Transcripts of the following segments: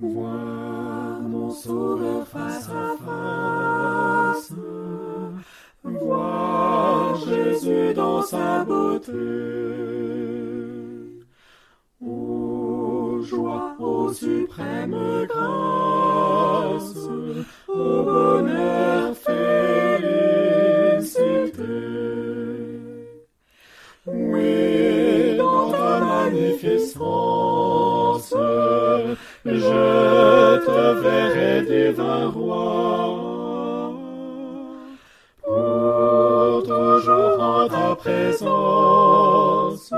Voir mon sauveur face à face, voir Jésus dans sa beauté. Ô joie, ô suprême grâce, ô bonheur, félicité. Oui, dans ta magnificence, Pour toujours ta présence,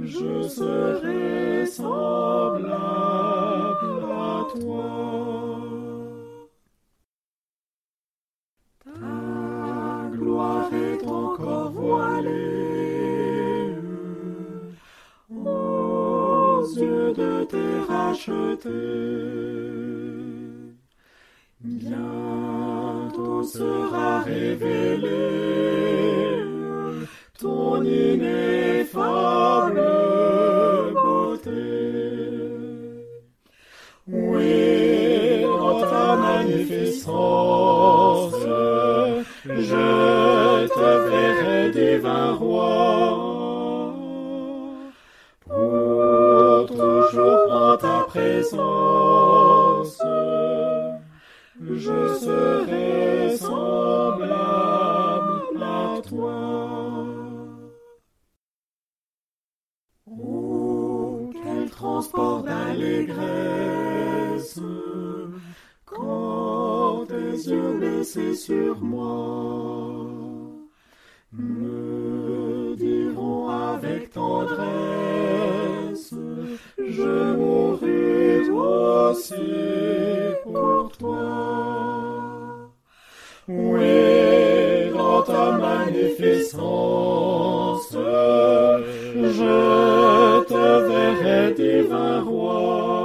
je serai semblable à toi. Ta gloire est encore voilée aux yeux de tes rachetés. Bientôt sera révélé ton ineffable beauté. Oui, dans ta magnificence, je te verrai divin roi. Pour toujours en ta présence, je serai semblable à toi. Oh, quel transport d'allégresse quand tes yeux baissés sur moi magnificence, je te verrai divin roi.